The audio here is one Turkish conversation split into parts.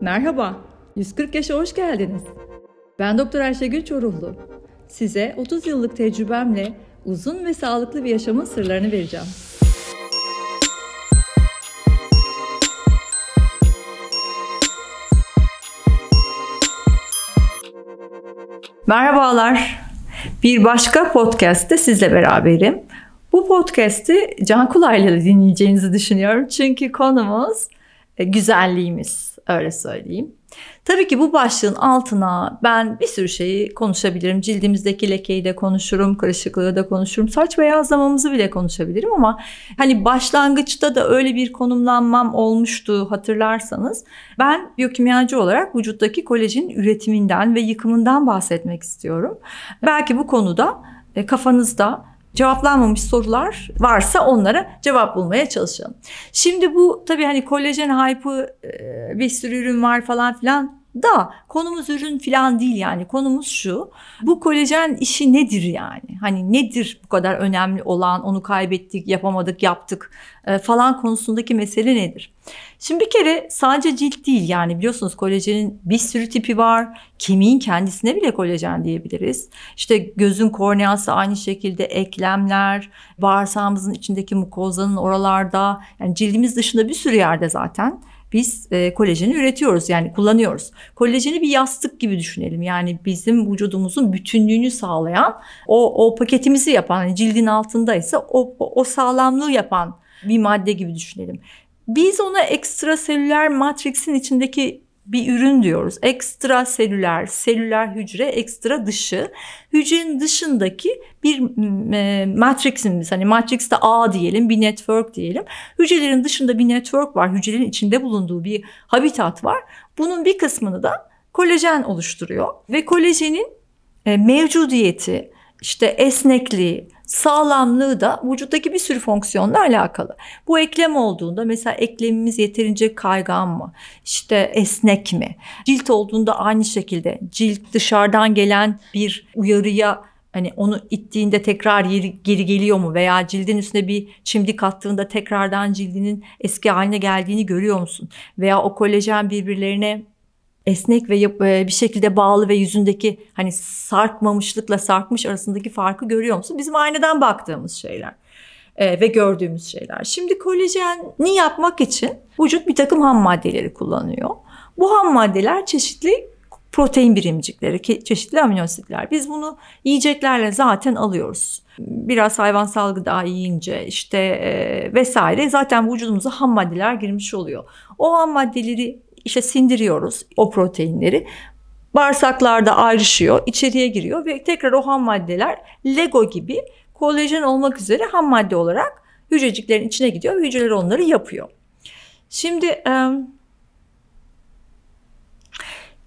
Merhaba, 140 yaşa hoş geldiniz. Ben Doktor Ayşegül Çoruhlu. Size 30 yıllık tecrübemle uzun ve sağlıklı bir yaşamın sırlarını vereceğim. Merhabalar. Bir başka podcast'te sizle beraberim. Bu podcast'i Can Kulay'la dinleyeceğinizi düşünüyorum. Çünkü konumuz e, güzelliğimiz öyle söyleyeyim. Tabii ki bu başlığın altına ben bir sürü şeyi konuşabilirim. Cildimizdeki lekeyi de konuşurum, kırışıklığı da konuşurum. Saç beyazlamamızı bile konuşabilirim ama hani başlangıçta da öyle bir konumlanmam olmuştu hatırlarsanız. Ben biyokimyacı olarak vücuttaki kolajen üretiminden ve yıkımından bahsetmek istiyorum. Belki bu konuda e, kafanızda cevaplanmamış sorular varsa onlara cevap bulmaya çalışalım. Şimdi bu tabii hani kolajen hype'ı bir sürü ürün var falan filan da konumuz ürün falan değil yani konumuz şu. Bu kolajen işi nedir yani? Hani nedir bu kadar önemli olan onu kaybettik, yapamadık, yaptık e, falan konusundaki mesele nedir? Şimdi bir kere sadece cilt değil yani biliyorsunuz kolajenin bir sürü tipi var. Kemiğin kendisine bile kolajen diyebiliriz. İşte gözün korneası aynı şekilde eklemler, bağırsağımızın içindeki mukozanın oralarda yani cildimiz dışında bir sürü yerde zaten biz e, kolajeni üretiyoruz yani kullanıyoruz. Kolajeni bir yastık gibi düşünelim. Yani bizim vücudumuzun bütünlüğünü sağlayan o, o paketimizi yapan yani cildin altındaysa o, o, sağlamlığı yapan bir madde gibi düşünelim. Biz ona ekstraselüler matriksin içindeki bir ürün diyoruz. Ekstra selüler, selüler hücre, ekstra dışı. Hücrenin dışındaki bir e, matriximiz hani matrixte A diyelim bir network diyelim. Hücrelerin dışında bir network var. Hücrelerin içinde bulunduğu bir habitat var. Bunun bir kısmını da kolajen oluşturuyor. Ve kolajenin e, mevcudiyeti, işte esnekliği, sağlamlığı da vücuttaki bir sürü fonksiyonla alakalı. Bu eklem olduğunda mesela eklemimiz yeterince kaygan mı? İşte esnek mi? Cilt olduğunda aynı şekilde cilt dışarıdan gelen bir uyarıya hani onu ittiğinde tekrar geri, geri geliyor mu veya cildin üstüne bir çimdik attığında tekrardan cildinin eski haline geldiğini görüyor musun? Veya o kolajen birbirlerine esnek ve e, bir şekilde bağlı ve yüzündeki hani sarkmamışlıkla sarkmış arasındaki farkı görüyor musun? Bizim aynadan baktığımız şeyler e, ve gördüğümüz şeyler. Şimdi kolajeni yapmak için vücut bir takım ham maddeleri kullanıyor. Bu ham maddeler çeşitli protein birimcikleri, çeşitli amino asitler. Biz bunu yiyeceklerle zaten alıyoruz. Biraz hayvansal gıda yiyince işte e, vesaire zaten vücudumuza ham maddeler girmiş oluyor. O ham maddeleri işte sindiriyoruz o proteinleri. Bağırsaklarda ayrışıyor, içeriye giriyor ve tekrar o ham maddeler Lego gibi kolajen olmak üzere ham madde olarak hücreciklerin içine gidiyor ve hücreler onları yapıyor. Şimdi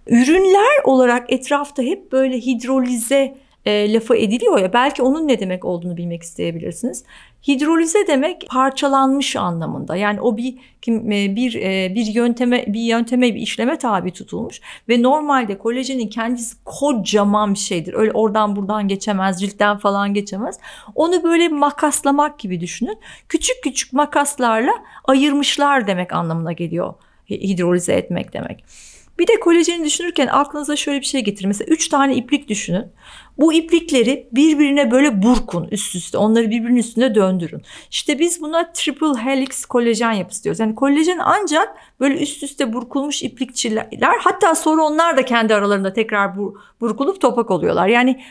ürünler olarak etrafta hep böyle hidrolize lafı ediliyor ya belki onun ne demek olduğunu bilmek isteyebilirsiniz. Hidrolize demek parçalanmış anlamında. Yani o bir e, bir e, bir yönteme bir yönteme bir işleme tabi tutulmuş ve normalde kolajenin kendisi kocaman bir şeydir. Öyle oradan buradan geçemez, ciltten falan geçemez. Onu böyle makaslamak gibi düşünün. Küçük küçük makaslarla ayırmışlar demek anlamına geliyor. Hidrolize etmek demek. Bir de kolajeni düşünürken aklınıza şöyle bir şey getirin. Mesela üç tane iplik düşünün. Bu iplikleri birbirine böyle burkun üst üste. Onları birbirinin üstünde döndürün. İşte biz buna triple helix kolajen yapısı diyoruz. Yani kolajen ancak böyle üst üste burkulmuş iplikçiler hatta sonra onlar da kendi aralarında tekrar bur, burkulup topak oluyorlar. Yani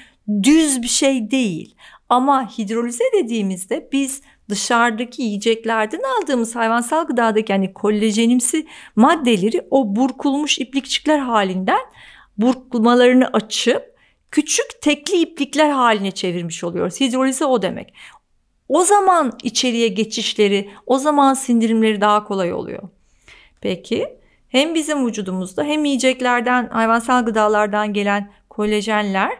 düz bir şey değil. Ama hidrolize dediğimizde biz dışarıdaki yiyeceklerden aldığımız hayvansal gıdadaki yani kolajenimsi maddeleri o burkulmuş iplikçikler halinden burkulmalarını açıp küçük tekli iplikler haline çevirmiş oluyoruz. Hidrolize o demek. O zaman içeriye geçişleri, o zaman sindirimleri daha kolay oluyor. Peki hem bizim vücudumuzda hem yiyeceklerden, hayvansal gıdalardan gelen kolajenler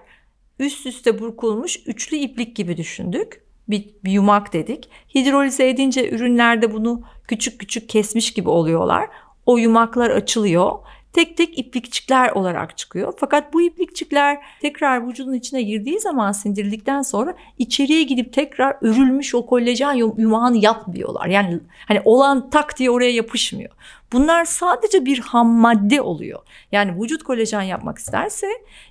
üst üste burkulmuş üçlü iplik gibi düşündük. Bir, bir yumak dedik. Hidrolize edince ürünlerde bunu küçük küçük kesmiş gibi oluyorlar. O yumaklar açılıyor. tek tek iplikçikler olarak çıkıyor. Fakat bu iplikçikler tekrar vücudun içine girdiği zaman sindirildikten sonra içeriye gidip tekrar örülmüş o kolajen yumağını yapmıyorlar. Yani hani olan tak diye oraya yapışmıyor. Bunlar sadece bir ham madde oluyor. Yani vücut kolajen yapmak isterse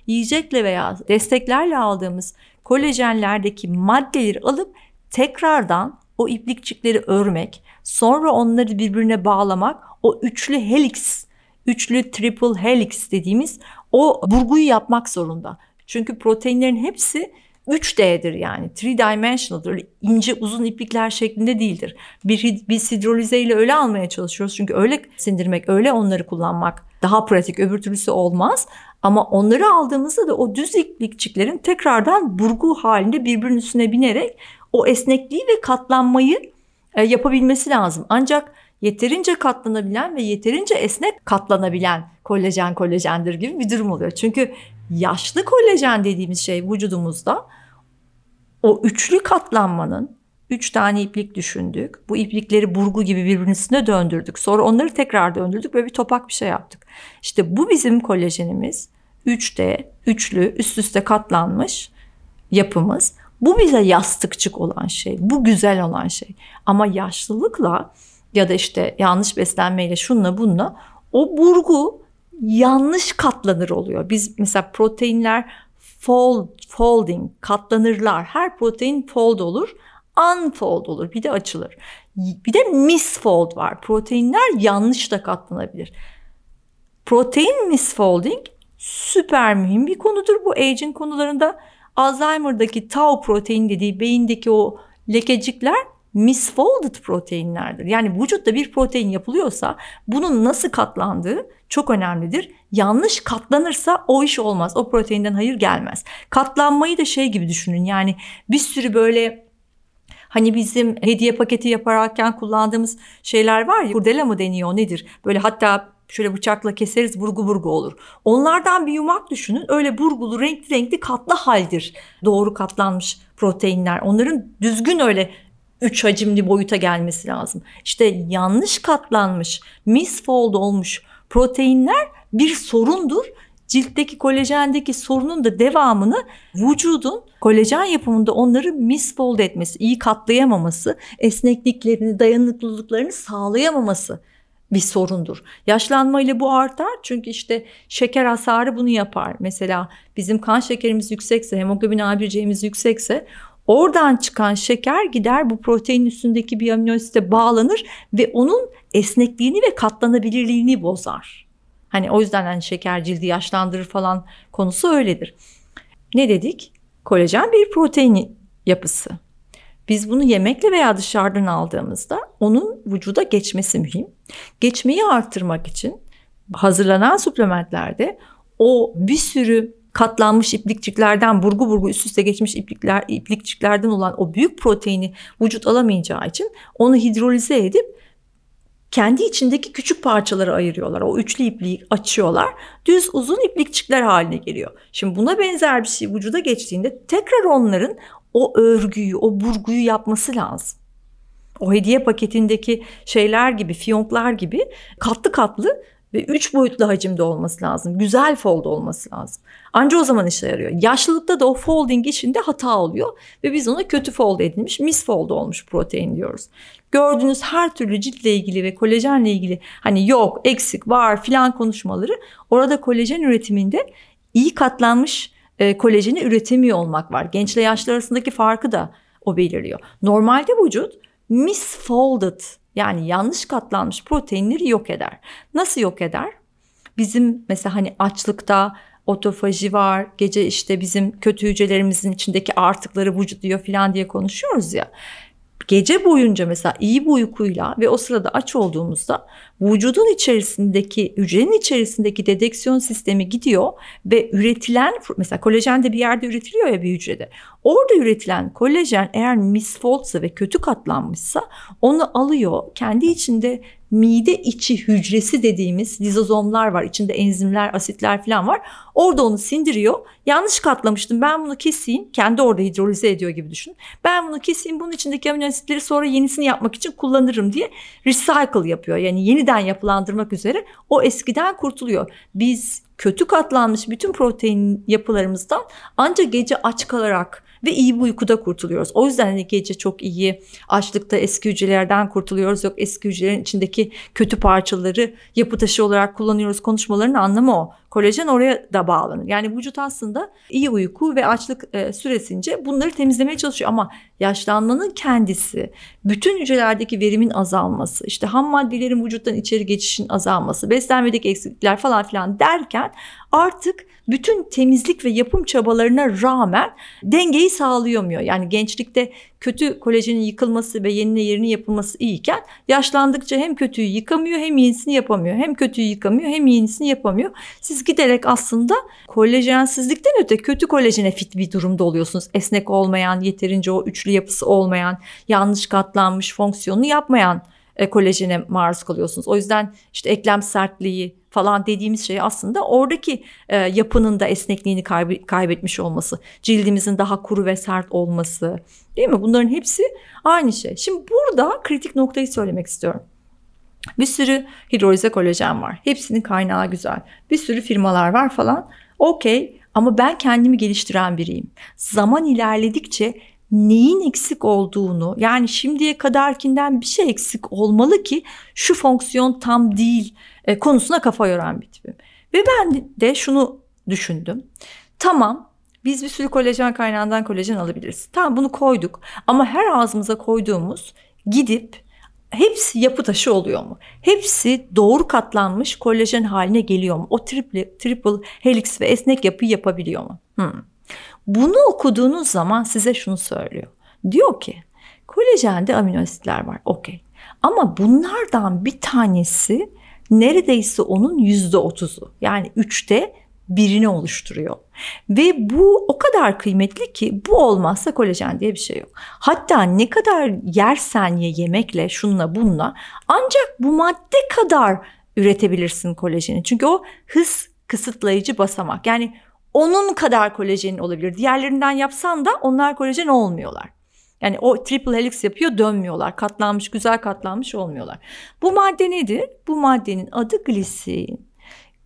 yiyecekle veya desteklerle aldığımız kolajenlerdeki maddeleri alıp tekrardan o iplikçikleri örmek, sonra onları birbirine bağlamak, o üçlü helix, üçlü triple helix dediğimiz o burguyu yapmak zorunda. Çünkü proteinlerin hepsi 3D'dir yani. Three dimensional'dır. ince uzun iplikler şeklinde değildir. Bir, biz hidrolize ile öyle almaya çalışıyoruz. Çünkü öyle sindirmek, öyle onları kullanmak daha pratik. Öbür türlüsü olmaz. Ama onları aldığımızda da o düz iplikçiklerin tekrardan burgu halinde birbirinin üstüne binerek o esnekliği ve katlanmayı yapabilmesi lazım. Ancak yeterince katlanabilen ve yeterince esnek katlanabilen kolajen kolajendir gibi bir durum oluyor. Çünkü yaşlı kolajen dediğimiz şey vücudumuzda o üçlü katlanmanın üç tane iplik düşündük. Bu iplikleri burgu gibi birbirinin üstüne döndürdük. Sonra onları tekrar döndürdük ve bir topak bir şey yaptık. İşte bu bizim kolajenimiz. 3D, üçlü, üst üste katlanmış yapımız. Bu bize yastıkçık olan şey. Bu güzel olan şey. Ama yaşlılıkla ya da işte yanlış beslenmeyle şunla bunla o burgu yanlış katlanır oluyor. Biz mesela proteinler fold, folding katlanırlar. Her protein fold olur, unfold olur. Bir de açılır. Bir de misfold var. Proteinler yanlış da katlanabilir. Protein misfolding süper mühim bir konudur. Bu aging konularında Alzheimer'daki tau protein dediği beyindeki o lekecikler misfolded proteinlerdir. Yani vücutta bir protein yapılıyorsa bunun nasıl katlandığı çok önemlidir. Yanlış katlanırsa o iş olmaz. O proteinden hayır gelmez. Katlanmayı da şey gibi düşünün. Yani bir sürü böyle Hani bizim hediye paketi yaparken kullandığımız şeyler var ya kurdela mı deniyor nedir? Böyle hatta şöyle bıçakla keseriz burgu burgu olur. Onlardan bir yumak düşünün öyle burgulu renkli renkli katlı haldir doğru katlanmış proteinler. Onların düzgün öyle üç hacimli boyuta gelmesi lazım. İşte yanlış katlanmış, misfold olmuş proteinler bir sorundur. Ciltteki kolajendeki sorunun da devamını vücudun kolajen yapımında onları misfold etmesi, iyi katlayamaması, esnekliklerini, dayanıklılıklarını sağlayamaması bir sorundur. Yaşlanma ile bu artar çünkü işte şeker hasarı bunu yapar. Mesela bizim kan şekerimiz yüksekse, hemoglobin A1C'miz yüksekse Oradan çıkan şeker gider bu protein üstündeki bir amino asite bağlanır ve onun esnekliğini ve katlanabilirliğini bozar. Hani o yüzden hani şeker cildi yaşlandırır falan konusu öyledir. Ne dedik? Kolajen bir protein yapısı. Biz bunu yemekle veya dışarıdan aldığımızda onun vücuda geçmesi mühim. Geçmeyi arttırmak için hazırlanan suplementlerde o bir sürü katlanmış iplikçiklerden burgu burgu üst üste geçmiş iplikler iplikçiklerden olan o büyük proteini vücut alamayacağı için onu hidrolize edip kendi içindeki küçük parçaları ayırıyorlar. O üçlü ipliği açıyorlar. Düz uzun iplikçikler haline geliyor. Şimdi buna benzer bir şey vücuda geçtiğinde tekrar onların o örgüyü, o burguyu yapması lazım. O hediye paketindeki şeyler gibi, fiyonklar gibi katlı katlı ve üç boyutlu hacimde olması lazım. Güzel fold olması lazım. Anca o zaman işe yarıyor. Yaşlılıkta da o folding işinde hata oluyor ve biz ona kötü fold edilmiş, misfold olmuş protein diyoruz. Gördüğünüz her türlü ciltle ilgili ve kolajenle ilgili hani yok, eksik, var filan konuşmaları orada kolajen üretiminde iyi katlanmış e, kolajeni üretemiyor olmak var. Gençle yaşlı arasındaki farkı da o belirliyor. Normalde vücut misfolded yani yanlış katlanmış proteinleri yok eder. Nasıl yok eder? Bizim mesela hani açlıkta otofaji var. Gece işte bizim kötü hücrelerimizin içindeki artıkları vücutluyor falan diye konuşuyoruz ya gece boyunca mesela iyi bir uykuyla ve o sırada aç olduğumuzda vücudun içerisindeki hücrenin içerisindeki dedeksiyon sistemi gidiyor ve üretilen mesela kolajen de bir yerde üretiliyor ya bir hücrede. Orada üretilen kolajen eğer misfoldsa ve kötü katlanmışsa onu alıyor kendi içinde mide içi hücresi dediğimiz lizozomlar var. İçinde enzimler, asitler falan var. Orada onu sindiriyor. Yanlış katlamıştım. Ben bunu keseyim. Kendi orada hidrolize ediyor gibi düşün. Ben bunu keseyim. Bunun içindeki amino asitleri sonra yenisini yapmak için kullanırım diye recycle yapıyor. Yani yeniden yapılandırmak üzere o eskiden kurtuluyor. Biz kötü katlanmış bütün protein yapılarımızdan ancak gece aç kalarak ve iyi bir uykuda kurtuluyoruz. O yüzden hani gece çok iyi açlıkta eski hücrelerden kurtuluyoruz. Yok eski hücrelerin içindeki kötü parçaları yapı taşı olarak kullanıyoruz. Konuşmaların anlamı o. Kolajen oraya da bağlanır. Yani vücut aslında iyi uyku ve açlık e, süresince bunları temizlemeye çalışıyor ama yaşlanmanın kendisi, bütün hücrelerdeki verimin azalması, işte ham maddelerin vücuttan içeri geçişin azalması, beslenmedeki eksiklikler falan filan derken artık bütün temizlik ve yapım çabalarına rağmen dengeyi sağlayamıyor. Yani gençlikte kötü kolajenin yıkılması ve yenine yerini yapılması iyiyken yaşlandıkça hem kötüyü yıkamıyor hem yenisini yapamıyor. Hem kötüyü yıkamıyor hem yenisini yapamıyor. Siz giderek aslında kolajensizlikten öte kötü kolajene fit bir durumda oluyorsunuz. Esnek olmayan, yeterince o üçlü yapısı olmayan, yanlış katlanmış fonksiyonunu yapmayan e, maruz kalıyorsunuz. O yüzden işte eklem sertliği falan dediğimiz şey aslında oradaki e, yapının da esnekliğini kayb- kaybetmiş olması, cildimizin daha kuru ve sert olması, değil mi? Bunların hepsi aynı şey. Şimdi burada kritik noktayı söylemek istiyorum. Bir sürü hidrolize kolajen var. Hepsinin kaynağı güzel. Bir sürü firmalar var falan. Okey ama ben kendimi geliştiren biriyim. Zaman ilerledikçe neyin eksik olduğunu yani şimdiye kadarkinden bir şey eksik olmalı ki şu fonksiyon tam değil e, konusuna kafa yoran bir tipim. Ve ben de şunu düşündüm. Tamam biz bir sürü kolajen kaynağından kolajen alabiliriz. Tamam bunu koyduk ama her ağzımıza koyduğumuz gidip hepsi yapı taşı oluyor mu? Hepsi doğru katlanmış kolajen haline geliyor mu? O triple, triple helix ve esnek yapıyı yapabiliyor mu? Hmm. Bunu okuduğunuz zaman size şunu söylüyor. Diyor ki kolajende amino asitler var okey. Ama bunlardan bir tanesi neredeyse onun yüzde otuzu yani üçte birini oluşturuyor. Ve bu o kadar kıymetli ki bu olmazsa kolajen diye bir şey yok. Hatta ne kadar yersen ye yemekle şunla bunla ancak bu madde kadar üretebilirsin kolajeni. Çünkü o hız kısıtlayıcı basamak. Yani onun kadar kolajenin olabilir. Diğerlerinden yapsan da onlar kolajen olmuyorlar. Yani o triple helix yapıyor dönmüyorlar. Katlanmış güzel katlanmış olmuyorlar. Bu madde nedir? Bu maddenin adı glisin.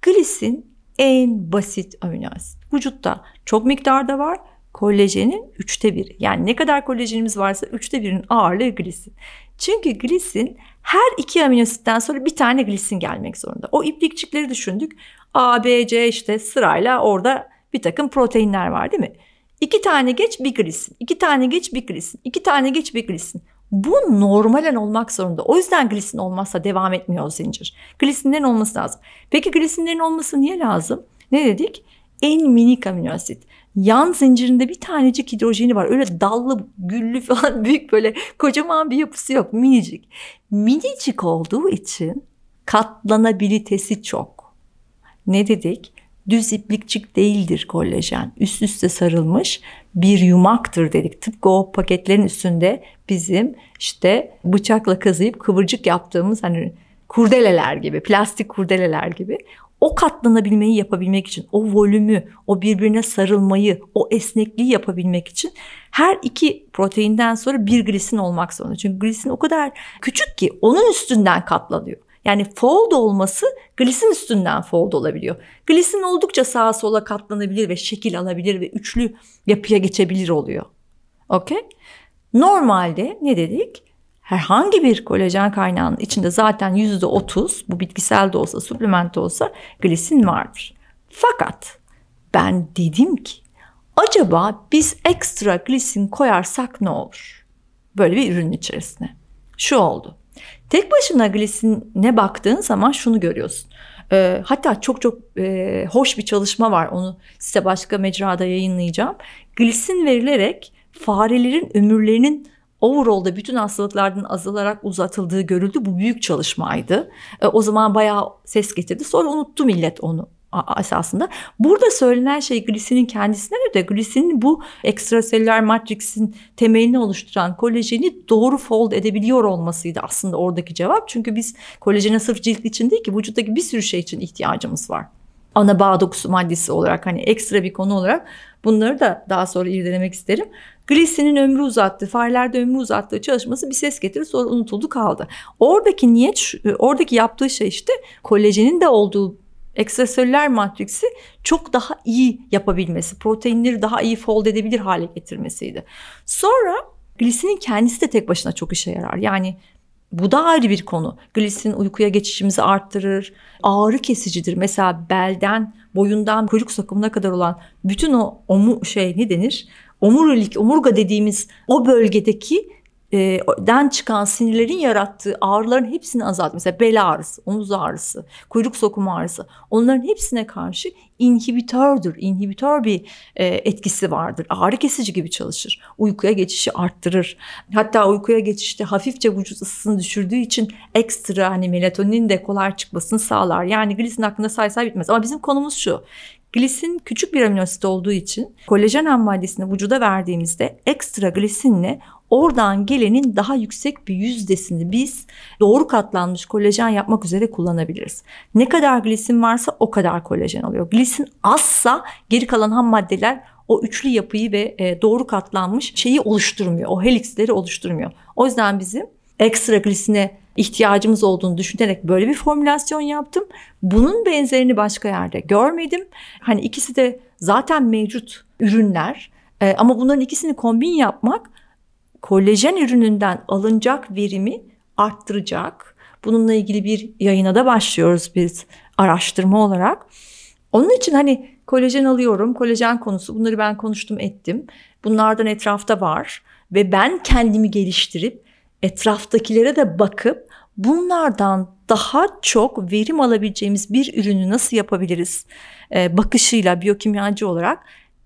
Glisin en basit amino asit. Vücutta çok miktarda var. Kolajenin üçte biri. Yani ne kadar kolajenimiz varsa üçte birinin ağırlığı glisin. Çünkü glisin her iki amino asitten sonra bir tane glisin gelmek zorunda. O iplikçikleri düşündük. A, B, C işte sırayla orada bir takım proteinler var değil mi? İki tane geç bir glisin, iki tane geç bir glisin, iki tane geç bir glisin. Bu normalen olmak zorunda. O yüzden glisin olmazsa devam etmiyor o zincir. Glisinlerin olması lazım. Peki glisinlerin olması niye lazım? Ne dedik? En minik amino asit. Yan zincirinde bir tanecik hidrojeni var. Öyle dallı, güllü falan büyük böyle kocaman bir yapısı yok. Minicik. Minicik olduğu için katlanabilitesi çok. Ne dedik? Düz iplikçik değildir kolajen. Üst üste sarılmış bir yumaktır dedik. Tıpkı o paketlerin üstünde bizim işte bıçakla kazıyıp kıvırcık yaptığımız hani kurdeleler gibi, plastik kurdeleler gibi o katlanabilmeyi yapabilmek için, o volümü, o birbirine sarılmayı, o esnekliği yapabilmek için her iki proteinden sonra bir glisin olmak zorunda. Çünkü glisin o kadar küçük ki onun üstünden katlanıyor. Yani fold olması glisin üstünden fold olabiliyor. Glisin oldukça sağa sola katlanabilir ve şekil alabilir ve üçlü yapıya geçebilir oluyor. Okey? Normalde ne dedik? Herhangi bir kolajen kaynağının içinde zaten yüzde otuz bu bitkisel de olsa, suplement de olsa glisin vardır. Fakat ben dedim ki acaba biz ekstra glisin koyarsak ne olur? Böyle bir ürün içerisine. Şu oldu. Tek başına glisine baktığın zaman şunu görüyorsun. E, hatta çok çok e, hoş bir çalışma var. Onu size başka mecrada yayınlayacağım. Glisin verilerek farelerin ömürlerinin overall'da bütün hastalıklardan azalarak uzatıldığı görüldü. Bu büyük çalışmaydı. E, o zaman bayağı ses getirdi. Sonra unuttu millet onu esasında. Burada söylenen şey glisinin kendisinden öte glisinin bu ekstraselüler matriksin temelini oluşturan kolajeni doğru fold edebiliyor olmasıydı aslında oradaki cevap. Çünkü biz kolajene sırf cilt için değil ki vücuttaki bir sürü şey için ihtiyacımız var. Ana bağ dokusu maddesi olarak hani ekstra bir konu olarak bunları da daha sonra irdelemek isterim. Glisinin ömrü uzattı, farelerde ömrü uzattığı çalışması bir ses getirdi sonra unutuldu kaldı. Oradaki niyet, oradaki yaptığı şey işte kolajenin de olduğu ekstraselüler matriksi çok daha iyi yapabilmesi, proteinleri daha iyi fold edebilir hale getirmesiydi. Sonra glisinin kendisi de tek başına çok işe yarar. Yani bu da ayrı bir konu. Glisin uykuya geçişimizi arttırır. Ağrı kesicidir. Mesela belden, boyundan kuyruk sokumuna kadar olan bütün o omu şey ne denir? Omurilik, omurga dediğimiz o bölgedeki den çıkan sinirlerin yarattığı ağrıların hepsini azalt. Mesela bel ağrısı, omuz ağrısı, kuyruk sokumu ağrısı. Onların hepsine karşı inhibitördür. İnhibitör bir e, etkisi vardır. Ağrı kesici gibi çalışır. Uykuya geçişi arttırır. Hatta uykuya geçişte hafifçe vücut ısısını düşürdüğü için ekstra hani melatonin de kolay çıkmasını sağlar. Yani glisin hakkında say say bitmez. Ama bizim konumuz şu. Glisin küçük bir aminosit olduğu için kolajen ham maddesini vücuda verdiğimizde ekstra glisinle oradan gelenin daha yüksek bir yüzdesini biz doğru katlanmış kolajen yapmak üzere kullanabiliriz. Ne kadar glisin varsa o kadar kolajen alıyor. Glisin azsa geri kalan ham maddeler o üçlü yapıyı ve e, doğru katlanmış şeyi oluşturmuyor. O helixleri oluşturmuyor. O yüzden bizim ekstra glisine ihtiyacımız olduğunu düşünerek böyle bir formülasyon yaptım. Bunun benzerini başka yerde görmedim. Hani ikisi de zaten mevcut ürünler. Ee, ama bunların ikisini kombin yapmak kolajen ürününden alınacak verimi arttıracak. Bununla ilgili bir yayına da başlıyoruz biz araştırma olarak. Onun için hani kolajen alıyorum, kolajen konusu bunları ben konuştum ettim. Bunlardan etrafta var ve ben kendimi geliştirip etraftakilere de bakıp bunlardan daha çok verim alabileceğimiz bir ürünü nasıl yapabiliriz ee, bakışıyla biyokimyacı olarak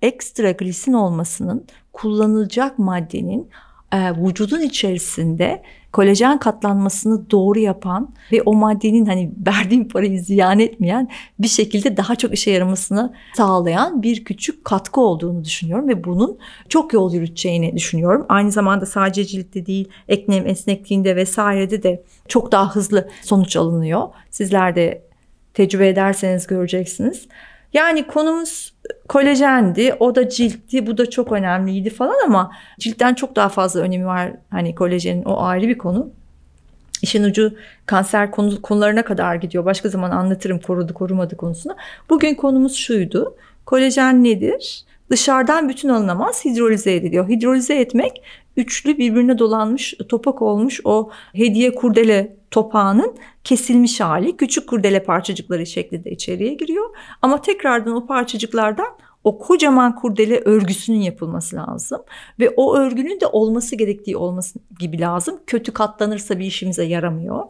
ekstra glisin olmasının kullanılacak maddenin vücudun içerisinde kolajen katlanmasını doğru yapan ve o maddenin hani verdiğim parayı ziyan etmeyen bir şekilde daha çok işe yaramasını sağlayan bir küçük katkı olduğunu düşünüyorum ve bunun çok yol yürüteceğini düşünüyorum. Aynı zamanda sadece ciltte değil eknem esnekliğinde vesairede de çok daha hızlı sonuç alınıyor. Sizler de tecrübe ederseniz göreceksiniz. Yani konumuz kolajendi, o da ciltti, bu da çok önemliydi falan ama ciltten çok daha fazla önemi var. Hani kolajenin o ayrı bir konu. İşin ucu kanser konu, konularına kadar gidiyor. Başka zaman anlatırım korudu korumadı konusunu. Bugün konumuz şuydu. Kolajen nedir? Dışarıdan bütün alınamaz hidrolize ediliyor. Hidrolize etmek üçlü birbirine dolanmış topak olmuş o hediye kurdele topağının kesilmiş hali küçük kurdele parçacıkları şeklinde içeriye giriyor. Ama tekrardan o parçacıklardan o kocaman kurdele örgüsünün yapılması lazım ve o örgünün de olması gerektiği olması gibi lazım. Kötü katlanırsa bir işimize yaramıyor.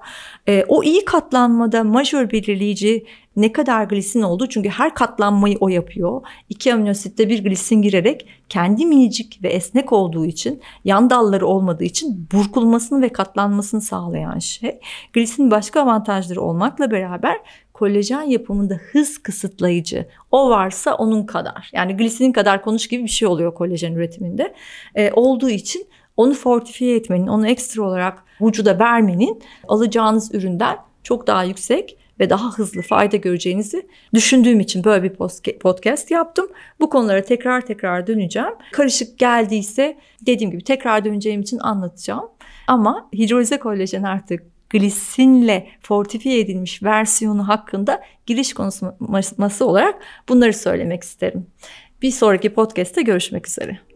E, o iyi katlanmada majör belirleyici ne kadar glisin oldu çünkü her katlanmayı o yapıyor. İki aminositte bir glisin girerek kendi minicik ve esnek olduğu için yan dalları olmadığı için burkulmasını ve katlanmasını sağlayan şey. Glisin başka avantajları olmakla beraber kolajen yapımında hız kısıtlayıcı. O varsa onun kadar. Yani glisinin kadar konuş gibi bir şey oluyor kolajen üretiminde. E, olduğu için onu fortifiye etmenin, onu ekstra olarak vücuda vermenin alacağınız üründen çok daha yüksek ve daha hızlı fayda göreceğinizi düşündüğüm için böyle bir podcast yaptım. Bu konulara tekrar tekrar döneceğim. Karışık geldiyse dediğim gibi tekrar döneceğim için anlatacağım. Ama hidrolize kolajen artık glisinle fortifiye edilmiş versiyonu hakkında giriş konuşması olarak bunları söylemek isterim. Bir sonraki podcast'te görüşmek üzere.